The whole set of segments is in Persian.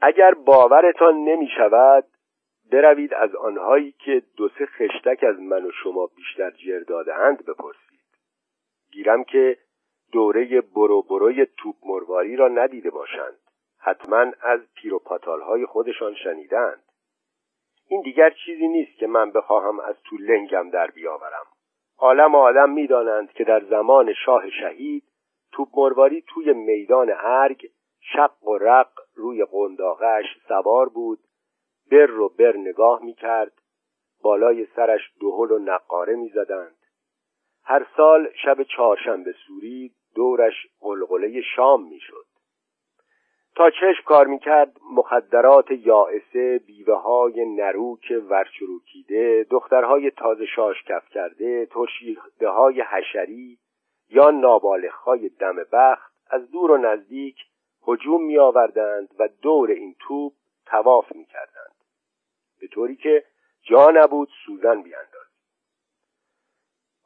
اگر باورتان نمی شود بروید از آنهایی که دو سه خشتک از من و شما بیشتر جر دادهاند بپرسید. گیرم که دوره برو بروی توپ مرواری را ندیده باشند. حتما از پیروپاتال های خودشان شنیدند این دیگر چیزی نیست که من بخواهم از تو لنگم در بیاورم. عالم آدم می‌دانند که در زمان شاه شهید توپ مرواری توی میدان ارگ شق و رق روی قنداقش سوار بود بر رو بر نگاه می‌کرد بالای سرش دهل و نقاره می‌زدند. هر سال شب چهارشنبه سوری دورش قلقله شام می‌شد. تا چشم کار می‌کرد مخدرات یائسه بیوه های نروک ورچروکیده دخترهای تازه شاش کف کرده ترشیده های حشری یا نابالخهای دم بخت از دور و نزدیک هجوم می آوردند و دور این توپ تواف می کردند به طوری که جا نبود سوزن بیانداز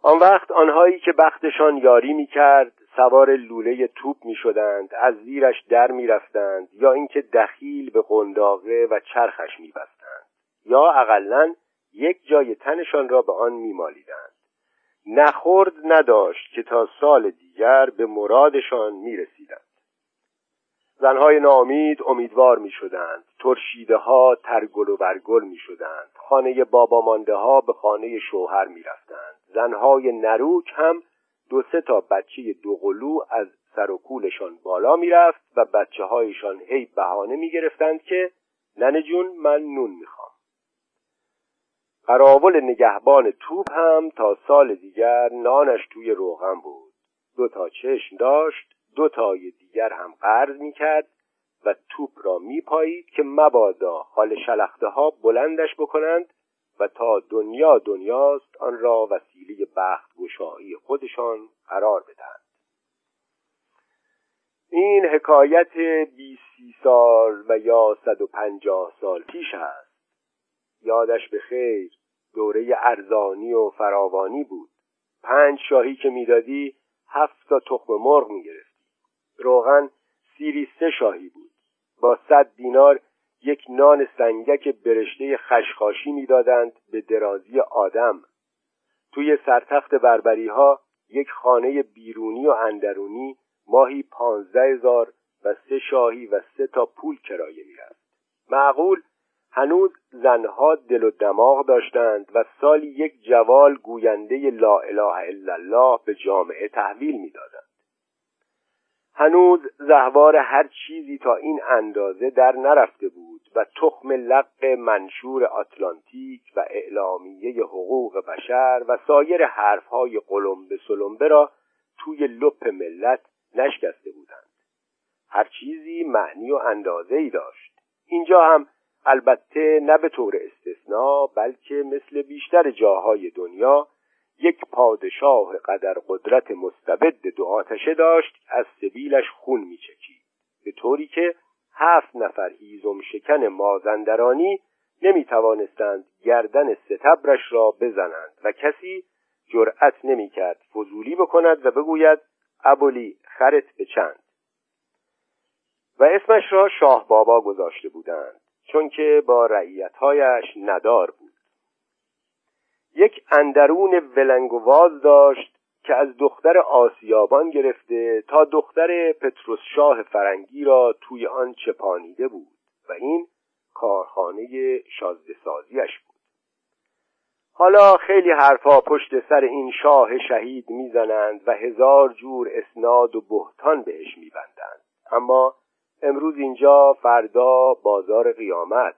آن وقت آنهایی که بختشان یاری می کرد سوار لوله توپ می شدند از زیرش در می رفتند یا اینکه دخیل به قنداقه و چرخش می بستند یا اقلا یک جای تنشان را به آن می مالیدند نخورد نداشت که تا سال دیگر به مرادشان می رسیدند زنهای نامید امیدوار می شدند ترشیده ها ترگل و برگل می شدند خانه بابا مانده ها به خانه شوهر می رفتند زنهای نروک هم دو سه تا بچه دوقلو از سر و کولشان بالا می‌رفت و بچه هایشان هی بهانه می گرفتند که ننه جون من نون می‌خوام. قراول نگهبان توپ هم تا سال دیگر نانش توی روغن بود. دو تا چشم داشت دو تای دیگر هم قرض می‌کرد و توپ را میپایید که مبادا حال شلخته ها بلندش بکنند و تا دنیا دنیاست آن را وسیله بخت گشایی خودشان قرار بدهند. این حکایت بیسی سال و یا صد و پنجاه سال پیش است. یادش به خیر دوره ارزانی و فراوانی بود. پنج شاهی که می‌دادی هفت تا تخم مرغ می‌گرفتی روغن سیری سه شاهی بود. با صد دینار یک نان سنگک برشته خشخاشی می‌دادند به درازی آدم. توی سرتخت بربری ها یک خانه بیرونی و اندرونی ماهی پانزده هزار و سه شاهی و سه تا پول کرایه می‌رفت. معقول هنوز زنها دل و دماغ داشتند و سالی یک جوال گوینده لا اله الا الله به جامعه تحویل می‌دادند. هنوز زهوار هر چیزی تا این اندازه در نرفته بود و تخم لق منشور آتلانتیک و اعلامیه حقوق بشر و سایر حرفهای قلمبه سلمبه را توی لپ ملت نشکسته بودند. هر چیزی معنی و اندازه ای داشت. اینجا هم البته نه به طور استثناء بلکه مثل بیشتر جاهای دنیا یک پادشاه قدر قدرت مستبد دو آتشه داشت از سبیلش خون میچکید. به طوری که هفت نفر هیزم شکن مازندرانی نمی توانستند گردن ستبرش را بزنند و کسی جرأت نمی کرد فضولی بکند و بگوید ابولی خرت به چند؟ و اسمش را شاه بابا گذاشته بودند چون که با رعیتهایش ندار بود. یک اندرون ولنگواز داشت که از دختر آسیابان گرفته تا دختر پتروس شاه فرنگی را توی آن چپانیده بود و این کارخانه شازده سازیش بود. حالا خیلی حرفا پشت سر این شاه شهید می‌زنند و هزار جور اسناد و بهتان بهش میبندند. اما امروز اینجا فردا بازار قیامت.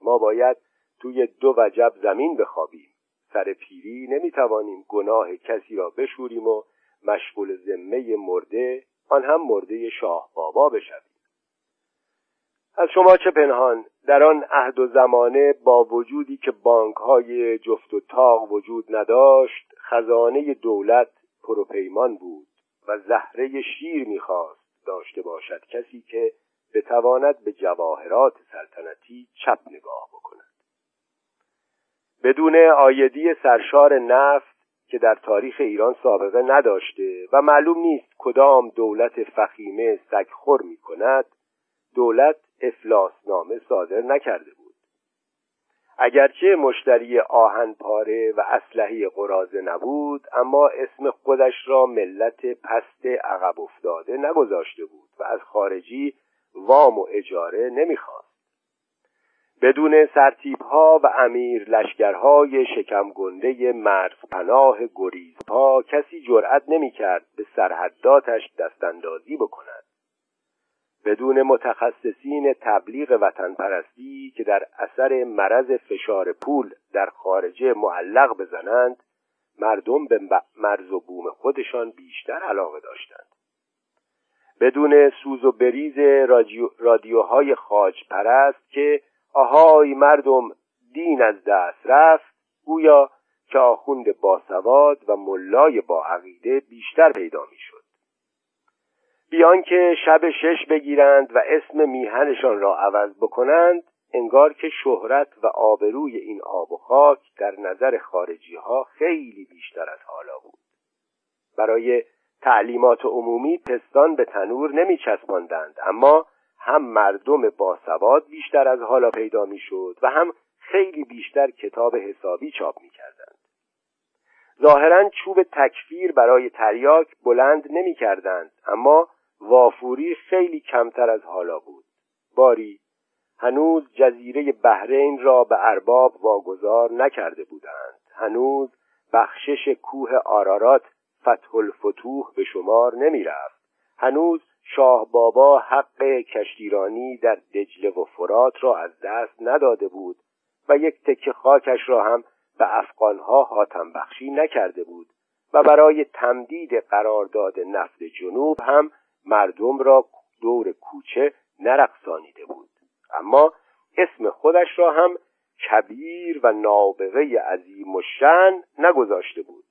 ما باید توی دو وجب زمین بخوابیم. سر پیری نمی‌توانیم گناه کسی را بشوریم و مشغول ذمه مرده آن هم مرده شاه بابا بشویم. از شما چه پنهان؟ در آن عهد و زمانه با وجودی که بانک های جفت و تاق وجود نداشت خزانه دولت پروپیمان بود و زهره شیر می‌خواست داشته باشد کسی که بتواند به جواهرات سلطنتی چپ نگاه بکند. بدون آیدی سرشار نفت که در تاریخ ایران سابقه نداشته و معلوم نیست کدام دولت فخیمه سگخور می کند دولت افلاسنامه صادر نکرده بود. اگرچه مشتری آهن پاره و اسلحه قرازه نبود اما اسم خودش را ملت پست عقب افتاده نگذاشته بود و از خارجی وام و اجاره نمی‌خواست. بدون سرتیب ها و امیر لشکرهای شکم گنده مرز پناه گریزپا کسی جرأت نمی‌کرد به سرحداتش دستاندازی بکند. بدون متخصصین تبلیغ وطن پرستی که در اثر مرض فشار پول در خارجه معلق بزنند مردم به مرز و بوم خودشان بیشتر علاقه داشتند. بدون سوز و بریز رادیو رادیوهای خاج پرست که آهای مردم دین از دست رفت گویا که آخوند باسواد و ملای با عقیده بیشتر پیدا می‌شد. بیان که شب شش بگیرند و اسم میهنشان را عوض بکنند انگار که شهرت و آبروی این آب و خاک در نظر خارجی ها خیلی بیشتر از حالا بود. برای تعلیمات عمومی پستان به تنور نمی چسباندند اما هم مردم باسواد بیشتر از حالا پیدا می‌شد و هم خیلی بیشتر کتاب حسابی چاپ می کردند. ظاهرا چوب تکفیر برای تریاک بلند نمی کردند اما وافوری خیلی کمتر از حالا بود. باری هنوز جزیره بحرین را به ارباب واگذار نکرده بودند. هنوز بخشش کوه آرارات فتح الفتوح به شمار نمی رفت هنوز شاه بابا حق کشتیرانی در دجله و فرات را از دست نداده بود و یک تکه خاکش را هم به افغانها حاتم بخشی نکرده بود و برای تمدید قرارداد نفت جنوب هم مردم را دور کوچه نرقصانیده بود. اما اسم خودش را هم کبیر و نابغه عظیم و شن نگذاشته بود.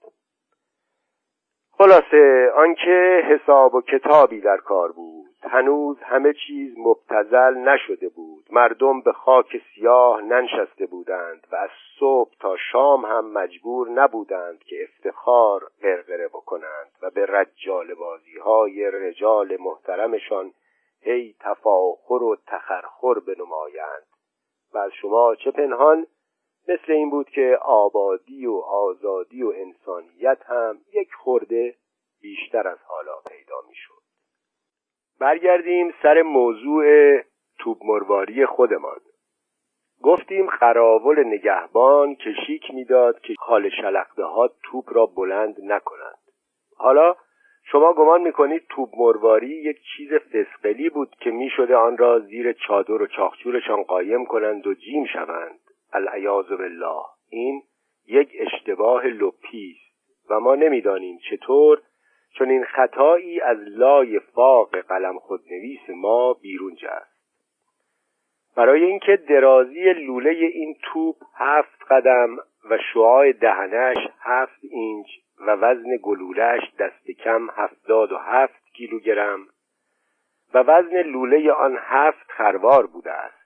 خلاصه آنکه حساب و کتابی در کار بود. هنوز همه چیز مبتزل نشده بود. مردم به خاک سیاه ننشسته بودند و از صبح تا شام هم مجبور نبودند که افتخار غرغره بکنند و به رجال بازی های رجال محترمشان هی تفاخر و تخرخر بنمایند. و از شما چه پنهان؟ مثل این بود که آبادی و آزادی و انسانیت هم یک خورده بیشتر از حالا پیدا می‌شد. برگردیم سر موضوع توب مرواری خودمان. گفتیم خراول نگهبان کشیک می‌داد که خال شلقده ها توپ را بلند نکنند. حالا شما گمان می‌کنید توب مرواری یک چیز فسقلی بود که می‌شده آن را زیر چادر و چاخچورشان قایم کنند و جیم شوند. العیاذ بالله. این یک اشتباه لپی است و ما نمی‌دانیم چطور چون این خطایی از لای فاق قلم خودنویس ما بیرون جست برای اینکه درازی لوله این توپ هفت قدم و شعاع دهنش هفت اینچ و وزن گلولش دست کم هفتاد و هفت کیلوگرم و وزن لوله آن هفت خروار بوده است.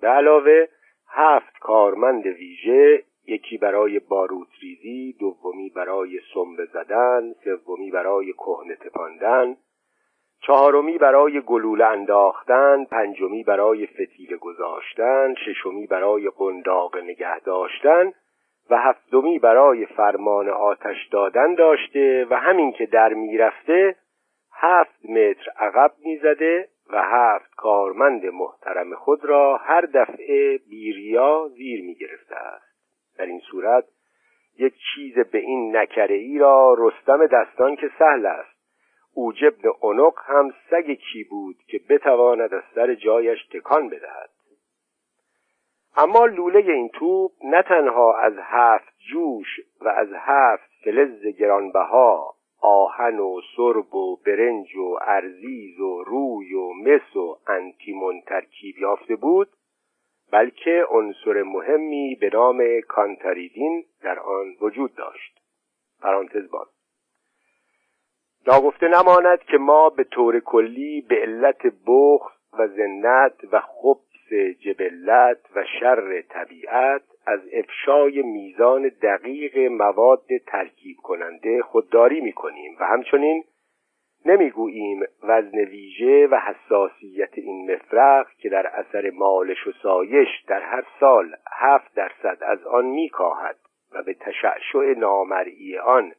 به علاوه هفت کارمند ویژه یکی برای باروت ریزی دومی برای سنبه زدن سومی برای کهنه تپاندن چهارمی برای گلوله انداختن پنجمی برای فتیله گذاشتن ششمی برای قنداق نگه داشتن و هفتمی برای فرمان آتش دادن داشته و همین که در می‌رفته هفت متر عقب می‌زده و هفت کارمند محترم خود را هر دفعه بیریا زیر می‌گرفته است. در این صورت یک چیز به این نکره ای را رستم دستان که سهل است. اوجبن اونق هم سگ کی بود که بتواند از سر جایش تکان بدهد. اما لوله این توپ نه تنها از هفت جوش و از هفت فلز گرانبها آهن و سرب و برنج و ارزیز و روی و مس و انتیمون ترکیب یافته بود بلکه عنصر مهمی به نام کانتاریدین در آن وجود داشت. پرانتز باز. ناگفته نماند که ما به طور کلی به علت بخ و زنت و خبس جبلت و شر طبیعت از افشای میزان دقیق مواد ترکیب کننده خودداری می کنیم و همچنین نمی‌گوییم وزن ویژه و حساسیت این مفرق که در اثر مالش و سایش در هر سال هفت درصد از آن میکاهد و به تشعشع نامرئی آن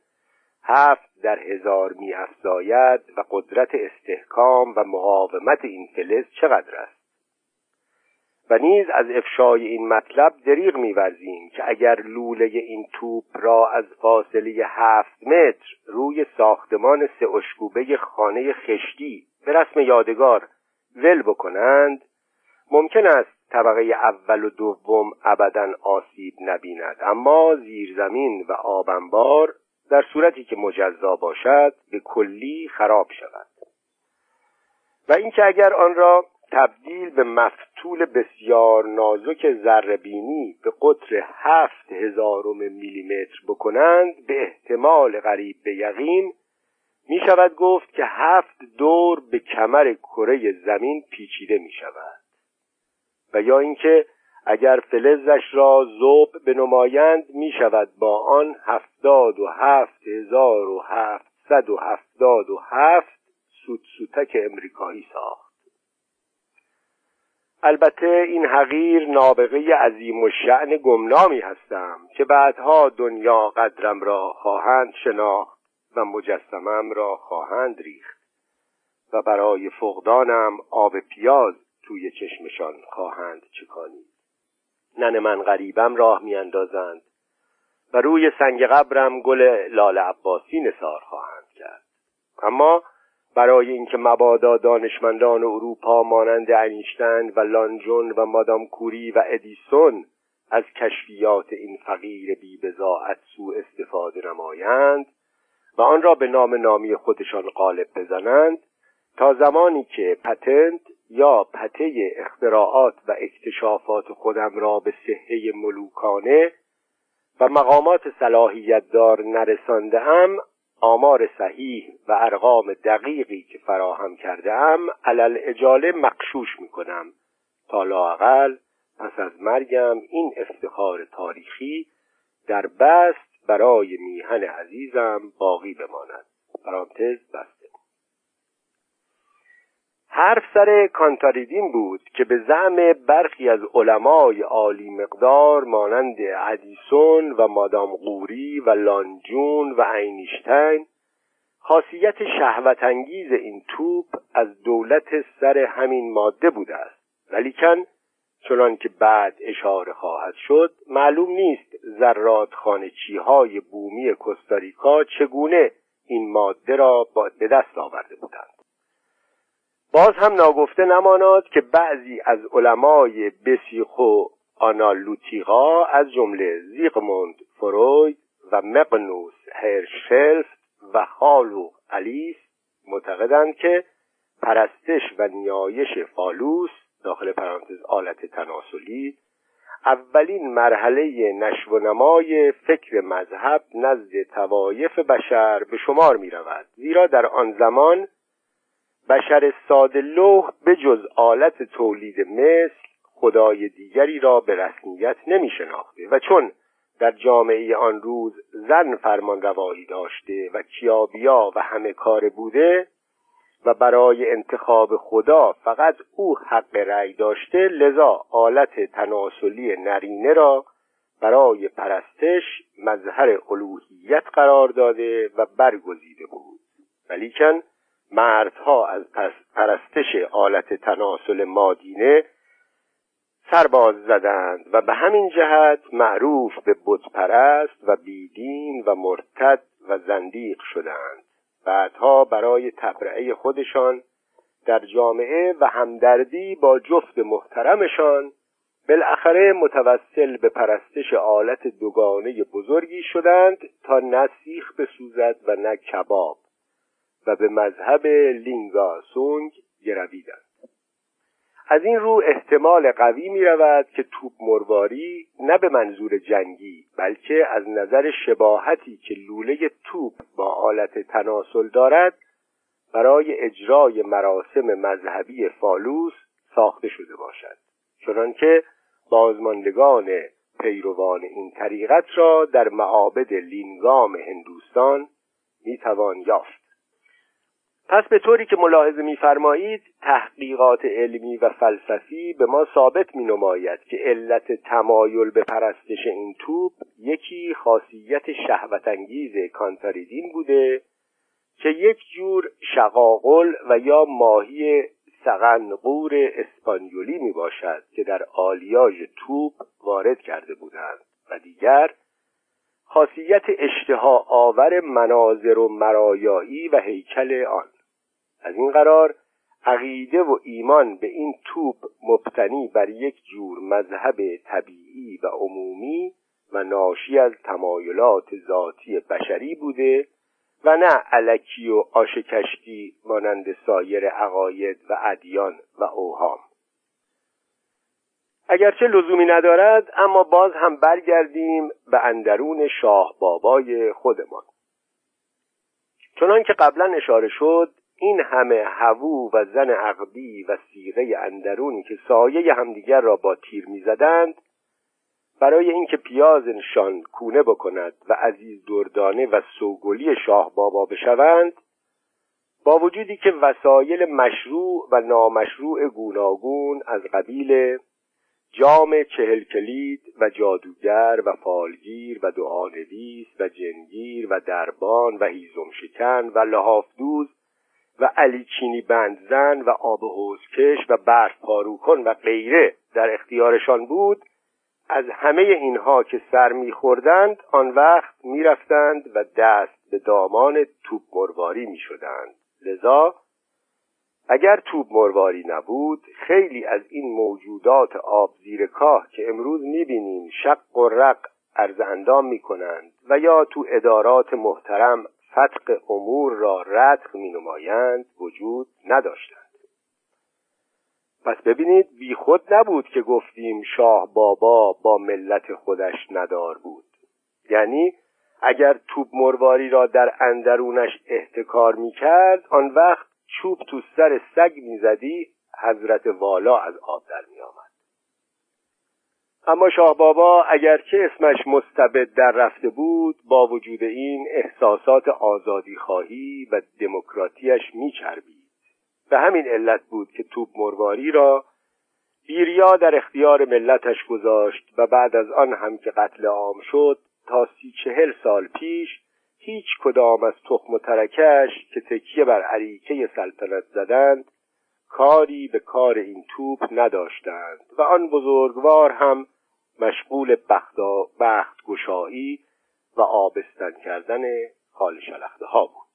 هفت در هزار می افزاید و قدرت استحکام و مقاومت این فلز چقدر است؟ و نیز از افشای این مطلب دریغ میورزیم که اگر لوله این توپ را از فاصله هفت متر روی ساختمان سه اشکوبه خانه خشتی به رسم یادگار ول بکنند ممکن است طبقه اول و دوم ابدا آسیب نبیند. اما زیرزمین و آبنبار در صورتی که مجزا باشد به کلی خراب شود. و اینکه اگر آن را تبدیل به مفتول بسیار نازک ذربینی به قطر هفت هزارم میلیمتر بکنند به احتمال قریب به یقین می شود گفت که هفت دور به کمر کره زمین پیچیده می شود. و یا اینکه اگر فلزش را زوب بنمایند می شود با آن هفتاد و هفت هزار و هفتصد و هفتاد و هفت سوتسوتک امریکایی ساخت. البته این حقیر نابغه عظیم و شعن گمنامی هستم که بعدها دنیا قدرم را خواهند شناخت و مجسمم را خواهند ریخت و برای فقدانم آب پیاز توی چشمشان خواهند چکانید. نن من غریبم راه میاندازند و روی سنگ قبرم گل لال عباسی نثار خواهند کرد. اما برای اینکه مبادا دانشمندان اروپا مانند انیشتن و لانجون و مادام کوری و ادیسون از کشفیات این فقیر بی بزاعت سو استفاده نمایند و آن را به نام نامی خودشان غالب بزنند تا زمانی که پتنت یا پته اختراعات و اکتشافات خودم را به صحه ملوکانه و مقامات صلاحیت دار نرسانده ام آمار صحیح و ارقام دقیقی که فراهم کرده ام علل اجاله مقشوش می کنم تا لاقل پس از مرگم این افتخار تاریخی در بست برای میهن عزیزم باقی بماند. پرانتز بسته حرف سر کانتاریدین بود که به زعم برخی از علمای عالی مقدار مانند ادیسون و مادام قوری و لانجون و اینیشتین خاصیت شهوت انگیز این توپ از دولت سر همین ماده بوده است. ولیکن چنان که بعد اشاره خواهد شد معلوم نیست زرات خانچی های بومی کوستاریکا چگونه این ماده را به دست آورده بودند. باز هم ناگفته نماناد که بعضی از علمای بسیخو آنالوتیقا از جمله زیغموند فروید و مقنوس هرشلفت و خالو الیس معتقدند که پرستش و نیایش فالوس داخل پرانتز آلت تناسلی اولین مرحله نشو و نمای فکر مذهب نزد توایف بشر به شمار می رود زیرا در آن زمان بشر ساده لوح به جز آلت تولید مثل خدای دیگری را به رسمیت نمی شناخته. و چون در جامعه آن روز زن فرمان روایی داشته و کیابیا و همه کار بوده و برای انتخاب خدا فقط او حق رأی داشته لذا آلت تناسلی نرینه را برای پرستش مظهر الوهیت قرار داده و برگزیده بود. ولیکن مردها از پرستش آلت تناسل مادینه سرباز زدند و به همین جهت معروف به بتپرست و بیدین و مرتد و زندیق شدند. بعدها برای تبرعه خودشان در جامعه و همدردی با جفت محترمشان بالاخره متوسل به پرستش آلت دوگانه بزرگی شدند تا نه سیخ بسوزد و نه کباب. و به مذهب لینگا سونگ گرویدند. از این رو احتمال قوی می رود که توپ مرواری نه به منظور جنگی بلکه از نظر شباهتی که لوله توپ با آلت تناسل دارد برای اجرای مراسم مذهبی فالوس ساخته شده باشد. چنانکه بازماندگان پیروان این طریقت را در معابد لینگام هندوستان می توان یافت. پس به طوری که ملاحظه می‌فرمایید تحقیقات علمی و فلسفی به ما ثابت می نماید که علت تمایل به پرستش این توپ یکی خاصیت شهوت انگیز کانتاریدین بوده که یک جور شقاقل و یا ماهی سغنقور اسپانیولی می باشد که در آلیاژ توپ وارد کرده بودند. و دیگر خاصیت اشتها آور مناظر و مرایایی و هیکل آن. از این قرار عقیده و ایمان به این توپ مبتنی بر یک جور مذهب طبیعی و عمومی و ناشی از تمایلات ذاتی بشری بوده و نه علکی و آش کشتی مانند سایر عقاید و ادیان و اوهام. اگرچه لزومی ندارد اما باز هم برگردیم به اندرون شاه بابای خودمان. چنان که قبلا اشاره شد این همه هوو و زن عقبی و سیغه اندرونی که سایه همدیگر را با تیر می‌زدند برای اینکه پیازشان کونه بکند و عزیز دردانه و سوگلی شاه بابا بشوند با وجودی که وسایل مشروع و نامشروع گوناگون از قبیل جام چهل کلید و جادوگر و فالگیر و دعانویس و جنگیر و دربان و هیزم شکن و لحافدوز و علی چینی بندزن و آب حوزکش و برف پاروکن و غیره در اختیارشان بود از همه اینها که سر میخوردند آن وقت می‌رفتند و دست به دامان توپ مرواری می‌شدند. لذا اگر توپ مرواری نبود خیلی از این موجودات آب زیر کاه که امروز می‌بینیم شق و رق عرض اندام می‌کنند و یا تو ادارات محترم فتق امور را رتق می نمایند وجود نداشتند پس ببینید بی خود نبود که گفتیم شاه بابا با ملت خودش ندار بود یعنی اگر توپ مرواری را در اندرونش احتکار می کرد آن وقت چوب تو سر سگ می‌زدی حضرت والا از آب در می. اما شاه بابا اگرچه اسمش مستبد در رفته بود با وجود این احساسات آزادی خواهی و دموکراتیش میچربید. به همین علت بود که توپ مرواری را بیریا در اختیار ملتش گذاشت و بعد از آن هم که قتل عام شد تا سی چهل سال پیش هیچ کدام از تخم و ترکش که تکیه بر عریکه سلطنت زدند کاری به کار این توپ نداشتند و آن بزرگوار هم مشغول بخت گشایی و آبستن کردن حال شلخته ها بود.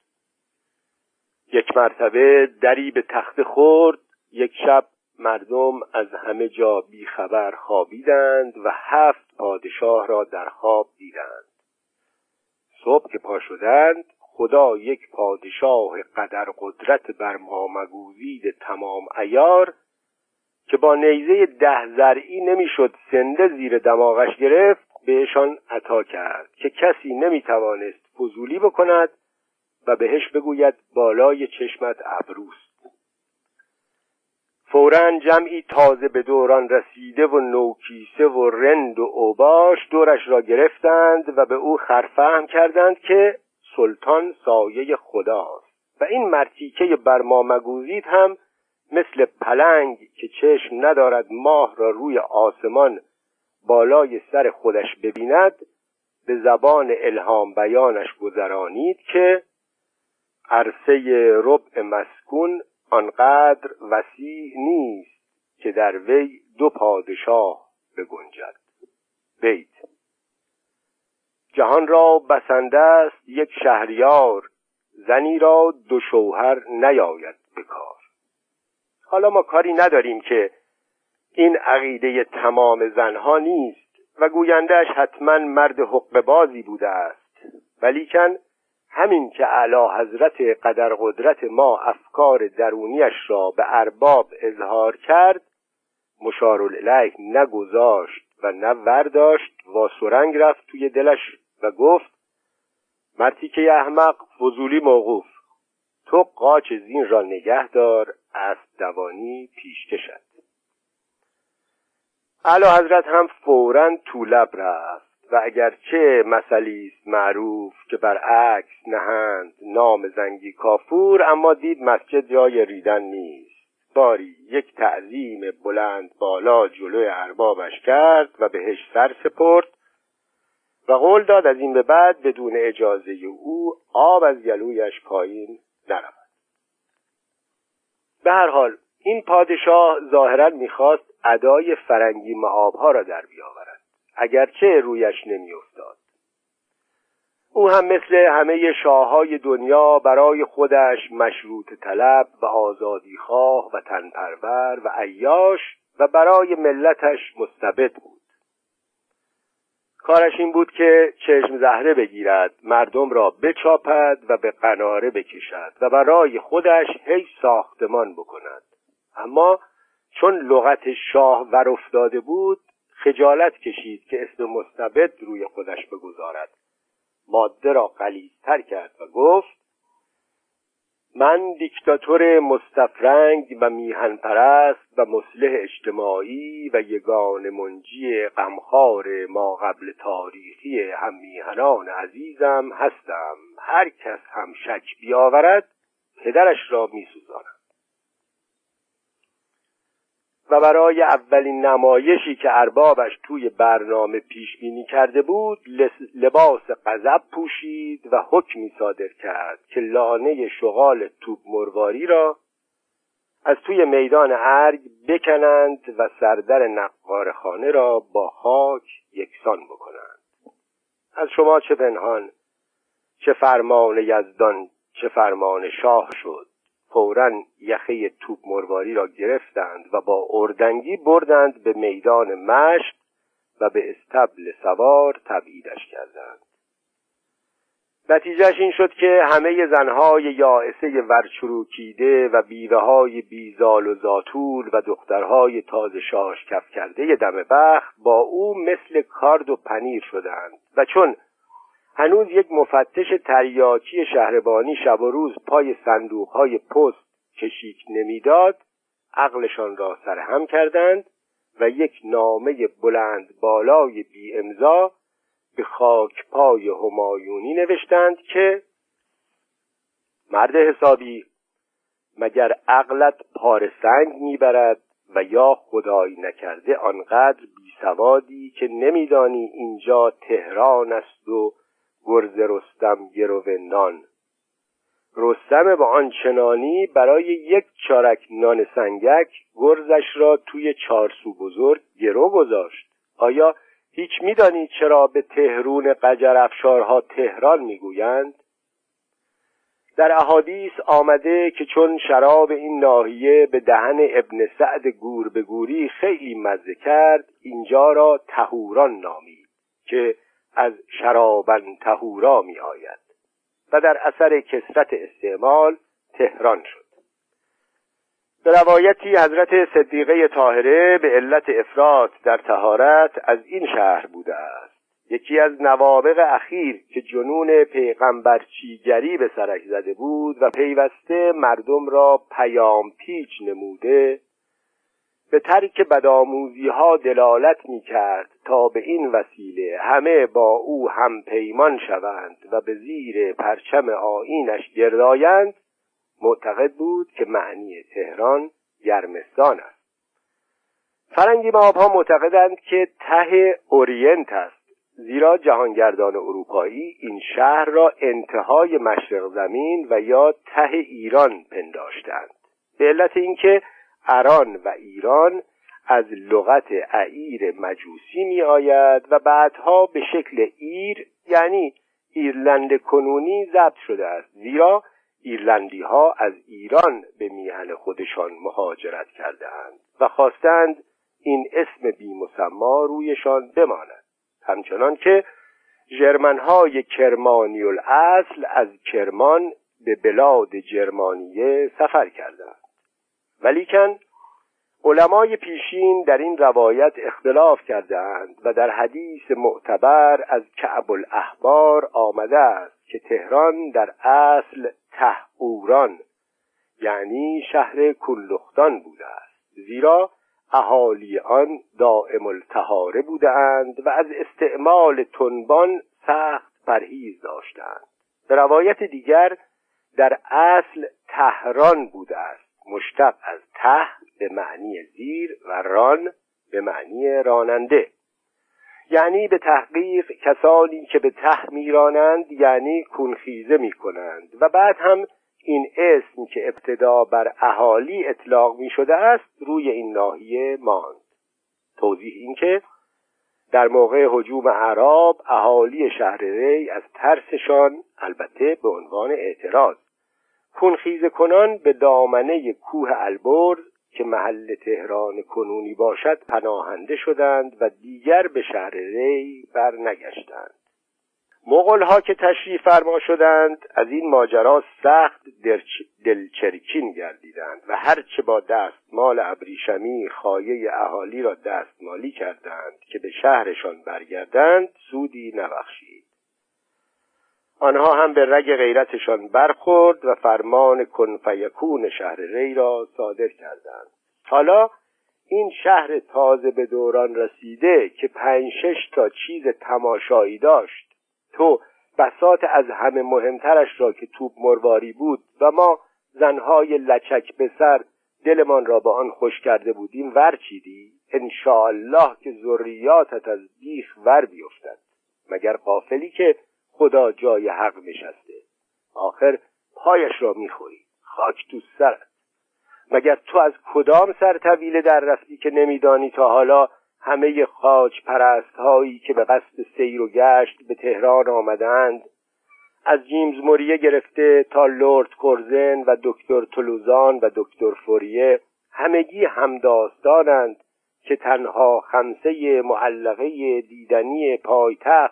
یک مرتبه دری به تخت خورد یک شب مردم از همه جا بیخبر خوابیدند و هفت پادشاه را در خواب دیدند. صبح که پا شدند خدا یک پادشاه قدر قدرت بر ما مگوزید تمام ایار که با نیزه ده زرعی نمی‌شد سنده زیر دماغش گرفت بهشان عطا کرد که کسی نمی‌توانست فضولی بکند و بهش بگوید بالای چشمت ابروست. فورا جمعی تازه به دوران رسیده و نوکیسه و رند و اوباش دورش را گرفتند و به او خرفهم کردند که سلطان سایه خداست و این مرتیکه بر ما مگوزید هم مثل پلنگ که چشم ندارد ماه را روی آسمان بالای سر خودش ببیند به زبان الهام بیانش گذرانید که عرصه ربع مسکون آنقدر وسیع نیست که در وی دو پادشاه بگنجد. بیت جهان را بسنده است یک شهریار زنی را دو شوهر نیاید به کار. حالا ما کاری نداریم که این عقیده تمام زنها نیست و گویندهش حتما مرد حق بازی بوده است. ولیکن همین که اعلی حضرت قدر قدرت ما افکار درونیش را به ارباب اظهار کرد مشار الیه نگذاشت و نه و سرنگ رفت توی دلش و گفت مرتیکه احمق فضولی موقوف. تو قاچ زین را نگه دار اسب دوانی پیش کشد اعلی حضرت هم فورا تو لب رفت و اگرچه مسئلی است معروف که برعکس نهند نام زنگی کافور اما دید مسجد جای ریدن نیست. باری یک تعظیم بلند بالا جلوی اربابش کرد و بهش سر سپرد و قول داد از این به بعد بدون اجازه او آب از گلویش پایین نرود. به هر حال این پادشاه ظاهرا می‌خواست ادای فرنگی معابها را در بیاورد اگرچه رویش نمیافتاد. او هم مثل همه شاههای دنیا برای خودش مشروط طلب و آزادیخواه و تنپرور و عیاش و برای ملتش مستبد بود. کارش این بود که چشم زهره بگیرد مردم را بچاپد و به قناره بکشد و برای خودش هی ساختمان بکند. اما چون لغت شاه ور افتاده بود خجالت کشید که اسم مستبد روی خودش بگذارد. ماده را قلیزتر کرد و گفت من دیکتاتور مستفرنگ و میهن پرست و مسلح اجتماعی و یگان منجی غمخوار ما قبل تاریخی هم میهنان عزیزم هستم. هر کس هم شک بیاورد پدرش را میسوزانم. و برای اولین نمایشی که اربابش توی برنامه پیش بینی کرده بود لباس غضب پوشید و حکمی صادر کرد که لانه شغال توپ مرواری را از توی میدان ارگ بکنند و سردر نقارخانه را با خاک یکسان بکنند. از شما چه پنهان چه فرمان یزدان چه فرمان شاه شد. فورا یخه توپ مرواری را گرفتند و با اردنگی بردند به میدان مشت و به استبل سوار تبعیدش کردند. نتیجهش این شد که همه زنهای یائسه ورچروکیده و بیوه های بیزال و زاتول و دخترهای تازه شاش کف کرده دم بخت با او مثل کارد و پنیر شدند و چون هنوز یک مفتش تریاکی شهربانی شب و روز پای صندوقهای پست کشیک نمی‌داد عقلشان را سرهم کردند و یک نامه بلند بالای بی امضا به خاک پای همایونی نوشتند که مرد حسابی مگر عقلت پار سنگ می‌برد و یا خدایی نکرده آنقدر بیسوادی که نمیدانی اینجا تهران است و گرز رستم گرو نان. رستم با آن چنانی برای یک چارک نان سنگک گرزش را توی چارسو بزرگ گرو گذاشت. آیا هیچ میدانی چرا به تهرون قجر افشارها تهران می‌گویند؟ در احادیث آمده که چون شراب این ناحیه به دهن ابن سعد گور به گوری خیلی مزه کرد اینجا را تهوران نامید که از شرابن تهورا می آید و در اثر کسرت استعمال تهران شد. به روایتی حضرت صدیقه طاهره به علت افراد در تهارت از این شهر بوده است. یکی از نوابق اخیر که جنون پیغمبرچیگری به سرک زده بود و پیوسته مردم را پیام پیچ نموده به ترک بدآموزی ها دلالت می کرد تا به این وسیله همه با او هم پیمان شوند و به زیر پرچم آینش گردایند معتقد بود که معنی تهران گرمستان است. فرنگی ها معتقدند که ته اورینت است زیرا جهانگردان اروپایی این شهر را انتهای مشرق زمین و یا ته ایران پنداشتند. به علت اینکه اران و ایران از لغت اعیر مجوسی می آید و بعدها به شکل ایر یعنی ایرلند کنونی ضبط شده است. زیرا ایرلندی ها از ایران به میهن خودشان مهاجرت کرده اند و خواستند این اسم بیمسما رویشان بماند. همچنان که جرمن های کرمانی الاصل از کرمان به بلاد جرمانیه سفر کردند ولیکن علمای پیشین در این روایت اختلاف کردهاند و در حدیث معتبر از کعب الاحبار آمده است که تهران در اصل تهوران یعنی شهر کلختان بوده است. زیرا اهالی آن دائم التهاره بودند و از استعمال تنبان سخت پرهیز داشتند به روایت دیگر در اصل تهران بوده است. مشتق از ته به معنی زیر و ران به معنی راننده. یعنی به تحقیق کسانی که به ته میرانند یعنی کنخیزه می‌کنند. و بعد هم این اسم که ابتدا بر اهالی اطلاق می شده است روی این ناحیه ماند. توضیح این که در موقع حجوم عرب اهالی شهر ری از ترسشان البته به عنوان اعتراض کنخیز کنان به دامنه کوه البرز که محل تهران کنونی باشد پناهنده شدند و دیگر به شهر ری برنگشتند. مغول ها که تشریف فرما شدند از این ماجرا سخت دلچرکین گردیدند و هرچه با دستمال ابریشمی خایه اهالی را دستمالی کردند که به شهرشان برگردند سودی نبخشید. آنها هم به رگ غیرتشان برخورد و فرمان کنفیکون شهر ری را صادر کردند. حالا این شهر تازه به دوران رسیده که پنج شش تا چیز تماشایی داشت. تو بسات از همه مهمترش را که توپ مرواری بود و ما زنهای لچک به سر دلمان را به آن خوش کرده بودیم ورچیدی؟ الله که ذریاتت از بیخ ور بیفتد. مگر قافلی که خدا جای حق نشسته. آخر پایش را می‌خوری. خاک تو سرت. مگر تو از کدام سر طویله در رفتی که نمیدانی تا حالا همه خاج پرست هایی که به قصد سیر و گشت به تهران آمدند از جیمز موریه گرفته تا لورد کورزن و دکتر تلوزان و دکتر فوریه همگی همداستانند که تنها خمسه معلقه دیدنی پایتخت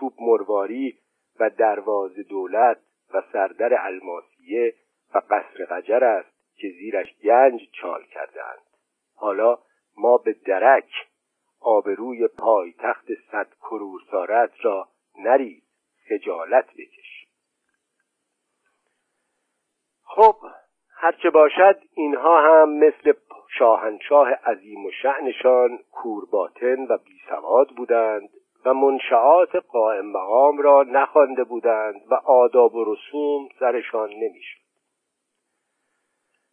توپ مرواری و درواز دولت و سردر الماسیه و قصر قجر است که زیرش گنج چال کردند حالا ما به درک آبروی پای تخت صد کرور سارت را نرید خجالت بکش. خب هرچه باشد اینها هم مثل شاهنشاه عظیم و شعنشان کورباطن و بیسواد بودند. و منشعات قائم مقام را نخوانده بودند و آداب و رسوم سرشان نمی‌شد.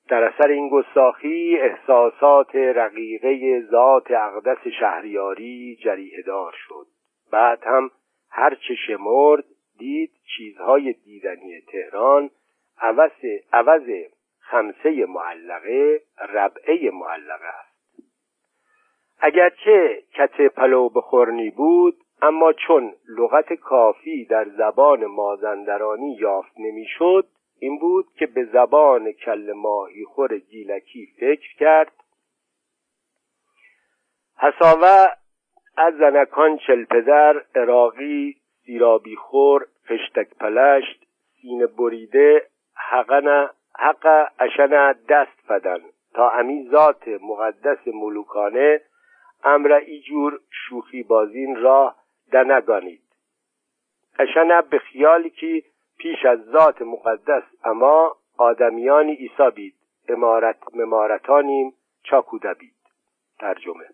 در اثر این گستاخی احساسات رقیقه ذات اقدس شهریاری جریه دار شد. بعد هم هرچه شمرد دید چیزهای دیدنی تهران عوض, عوض خمسه معلقه ربعه معلقه است. اگرچه کت پلو بخورنی بود اما چون لغت کافی در زبان مازندرانی یافت نمی‌شد این بود که به زبان کل ماهی خور گیلکی فکر کرد. حساوه از زنکان چلپدر اراقی سیرابی خور خشتک پلشت سینه بریده حقن حق اشن دست فدن تا امی ذات مقدس ملوکانه امر ایجور شوخی بازین راه دنگانید اشن به خیالی که پیش از ذات مقدس اما آدمیانی ایسا بید امارت ممارتانیم چاکو دبید. ترجمه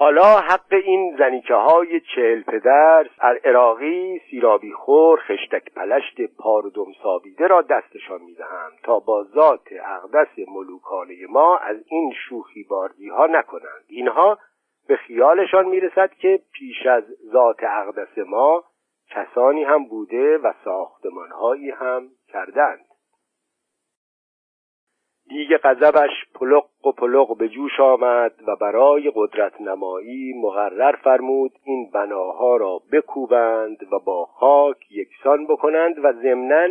حالا حق این زنیکه های چهل پدر عراقی سیرابی خور خشتک پلشت پاردم سابیده را دستشان می‌دهم تا با ذات اقدس ملوکانه ما از این شوخی باردی ها نکنند. اینها به خیالشان می‌رسد که پیش از ذات اقدس ما کسانی هم بوده و ساختمانهایی هم کردند. دیگه غضبش پلق و پلق به جوش آمد و برای قدرت نمایی مقرر فرمود این بناها را بکوبند و با خاک یکسان بکنند و ضمناً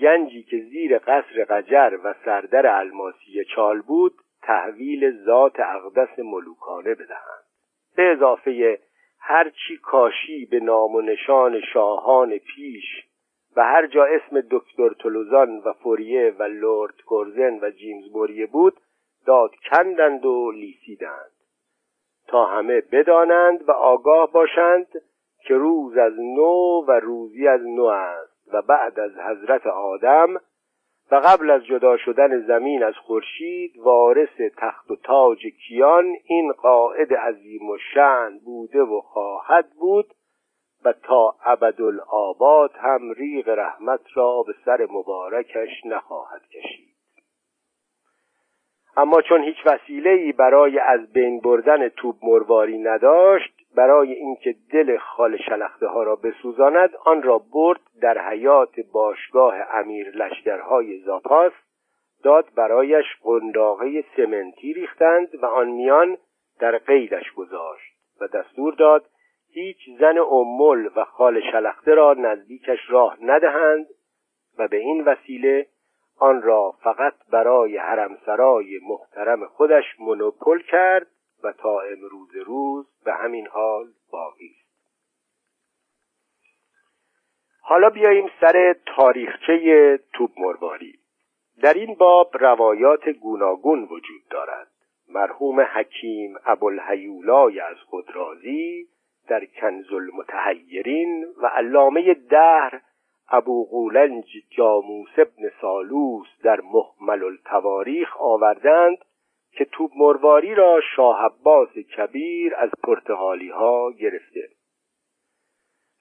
گنجی که زیر قصر قجر و سردر الماسی چال بود تحویل ذات اقدس ملوکانه بدهند. به اضافه هرچی کاشی به نام و نشان شاهان پیش و هر جا اسم دکتر تلوزان و فوریه و لورد کورزن و جیمز موریه بود داد کندند و لیسیدند. تا همه بدانند و آگاه باشند که روز از نو و روزی از نو است و بعد از حضرت آدم و قبل از جدا شدن زمین از خورشید وارث تخت و تاج کیان این قاعد عظیم و شن بوده و خواهد بود و تا ابدالآباد هم ریغ رحمت را به سر مبارکش نخواهد کشید. اما چون هیچ وسیله‌ای برای از بین بردن توب مرواری نداشت برای اینکه دل خال شلخته ها را بسوزاند آن را برد در حیات باشگاه امیر لشکرهای زاپاس داد برایش قنداقه سمنتی ریختند و آن میان در قیدش گذاشت و دستور داد هیچ زن امول و خال شلخته را نزدیکش راه ندهند و به این وسیله آن را فقط برای حرمسرای محترم خودش منوپل کرد و تا امروز روز به همین حال باقی است. حالا بیاییم سر تاریخچه توپ مرواری. در این باب روایات گوناگون وجود دارد. مرحوم حکیم ابوالهیولای از خود رازی در کنز المتحیرین و علامه دهر ابو قولنج جاموس ابن سالوس در محمل التواریخ آوردند که توب مرواری را شاه عباس کبیر از پرتغالی ها گرفته.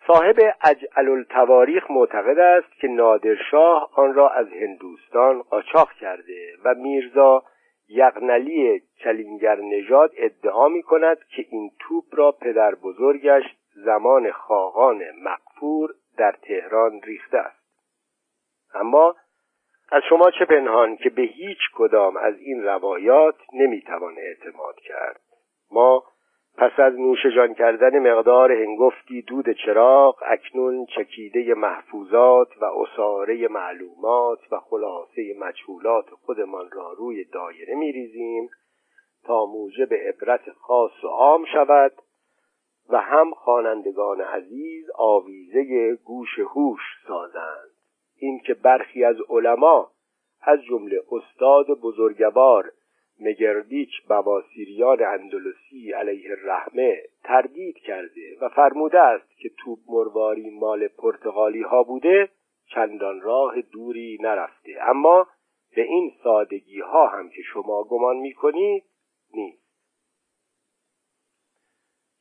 صاحب اجعل التواریخ معتقد است که نادرشاه آن را از هندوستان قاچاق کرده و میرزا یغنلی چلینگر نژاد ادعا می کند که این توپ را پدر بزرگش زمان خاقان مقفور در تهران ریخته است. اما از شما چه پنهان که به هیچ کدام از این روایات نمی‌توان اعتماد کرد. ما پس از نوشجان کردن مقدار هنگفتی دود چراغ اکنون چکیده محفوظات و اساره معلومات و خلاصه مجهولات خودمان را روی دایره میریزیم تا موجب عبرت خاص و عام شود و هم خوانندگان عزیز آویزه گوش هوش سازند. اینکه برخی از علما از جمله استاد بزرگوار مگردیچ بواسیریان اندلسی علیه الرحمه تردید کرده و فرموده است که توپ مرواری مال پرتغالی ها بوده چندان راه دوری نرفته. اما به این سادگی ها هم که شما گمان می کنید نیست.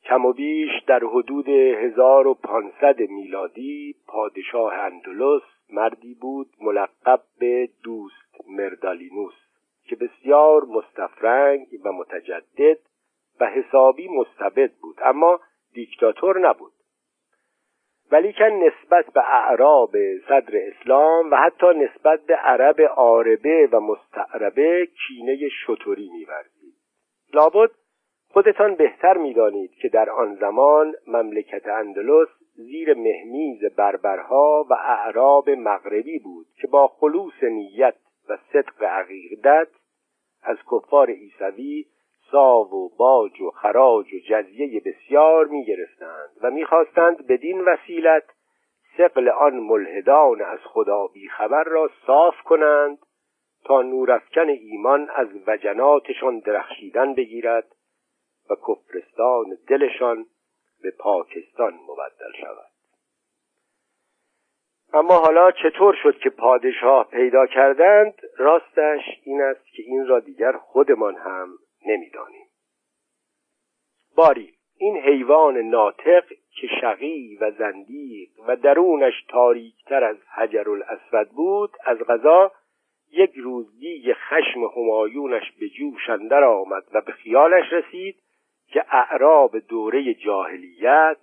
کم و بیش در حدود 1500 میلادی پادشاه اندلس مردی بود ملقب به دوست مردالینوس. که بسیار مستفرنگ و متجدد و حسابی مستبد بود اما دیکتاتور نبود. ولیکن نسبت به اعراب صدر اسلام و حتی نسبت به عرب عاربه و مستعربه کینه شطوری میورزید. لابد خودتان بهتر می‌دانید که در آن زمان مملکت اندلس زیر مهمیز بربرها و اعراب مغربی بود که با خلوص نیت و صدق عقیدت از کفار عیسوی ساو و باج و خراج و جزیه بسیار می گرفتند و می‌خواستند بدین وسیلت سقل آن ملحدان از خدا بیخبر را صاف کنند تا نورافکن ایمان از وجناتشان درخشیدن بگیرد و کفرستان دلشان به پاکستان مبدل شود. اما حالا چطور شد که پادشاه پیدا کردند؟ راستش این است که این را دیگر خودمان هم نمی‌دانیم. باری این حیوان ناطق که شقی و زندیق و درونش تاریکتر از حجر الاسود بود از غذا یک روز دیگ خشم همایونش به جوش اندر آمد و به خیالش رسید که اعراب دوره جاهلیت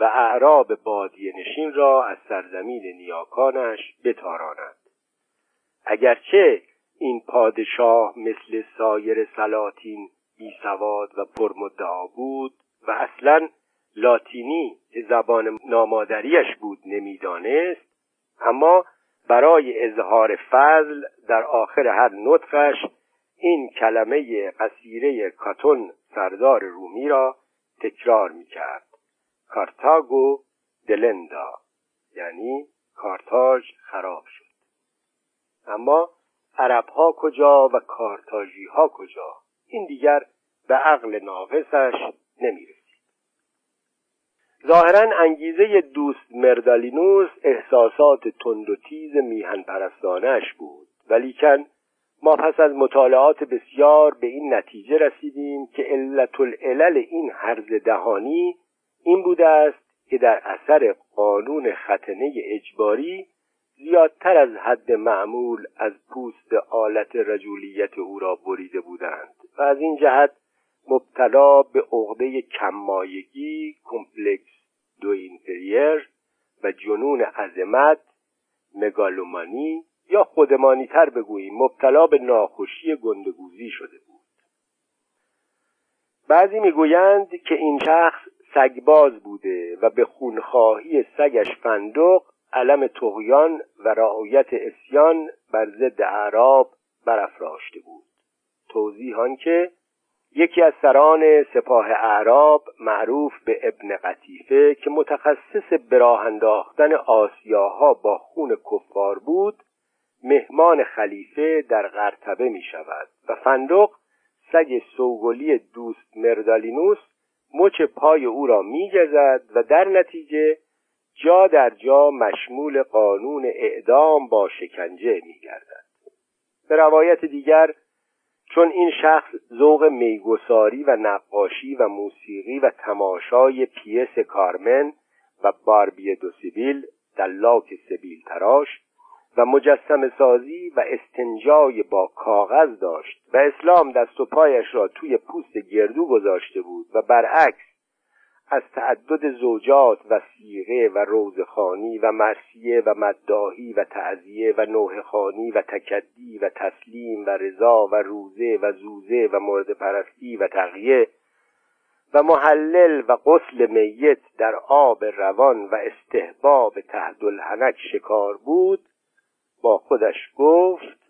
و اعراب بادیه نشین را از سرزمین نیاکانش بتاراند اگرچه این پادشاه مثل سایر سلاطین بی سواد و پرمدعا بود و اصلا لاتینی زبان نامادریش بود نمی‌دانست اما برای اظهار فضل در آخر هر نطقش این کلمه قصیره کاتون سردار رومی را تکرار می کرد کارتاگو دلندا یعنی کارتاژ خراب شد. اما عرب ها کجا و کارتاژی ها کجا؟ این دیگر به عقل ناقصش نمی رسید ظاهرا انگیزه دوست مردالینوس احساسات تند و تیز میهن پرستانش بود ولیکن ما پس از مطالعات بسیار به این نتیجه رسیدیم که علت العلل این حرز دهانی این بوده است که در اثر قانون ختنه اجباری زیادتر از حد معمول از پوست آلت رجولیت او را بریده بودند و از این جهت مبتلا به عقده کممایگی کمپلکس دو اینفریر و جنون عظمت مگالومانی یا خودمانی تر بگوییم مبتلا به ناخوشی گندگوزی شده بود. بعضی می‌گویند که این شخص سگباز بوده و به خونخواهی سگش فندق علم تغیان و رعایت اسیان بر ضد اعراب برافراشته بود. توضیح که یکی از سران سپاه اعراب معروف به ابن قطیفه که متخصص براه انداختن آسیاها با خون کفار بود مهمان خلیفه در قرطبه می شود و فندق سگ سوگلی دوست مردالینوس مچ پای او را می گزد و در نتیجه جا در جا مشمول قانون اعدام با شکنجه می گردد. به روایت دیگر چون این شخص ذوق میگساری و نقاشی و موسیقی و تماشای پیس کارمن و باربی دو سیبیل دلاک سبیل تراش و مجسم سازی و استنجای با کاغذ داشت و اسلام دست و پایش را توی پوست گردو گذاشته بود و برعکس از تعدد زوجات و سیغه و روزخانی و مرسیه و مداهی و تعذیه و نوهخانی و تکدی و تسلیم و رضا و روزه و زوزه و مورد پرستی و تقیه و محلل و غسل میت در آب روان و استحباب تحت الحنک شکار بود با خودش گفت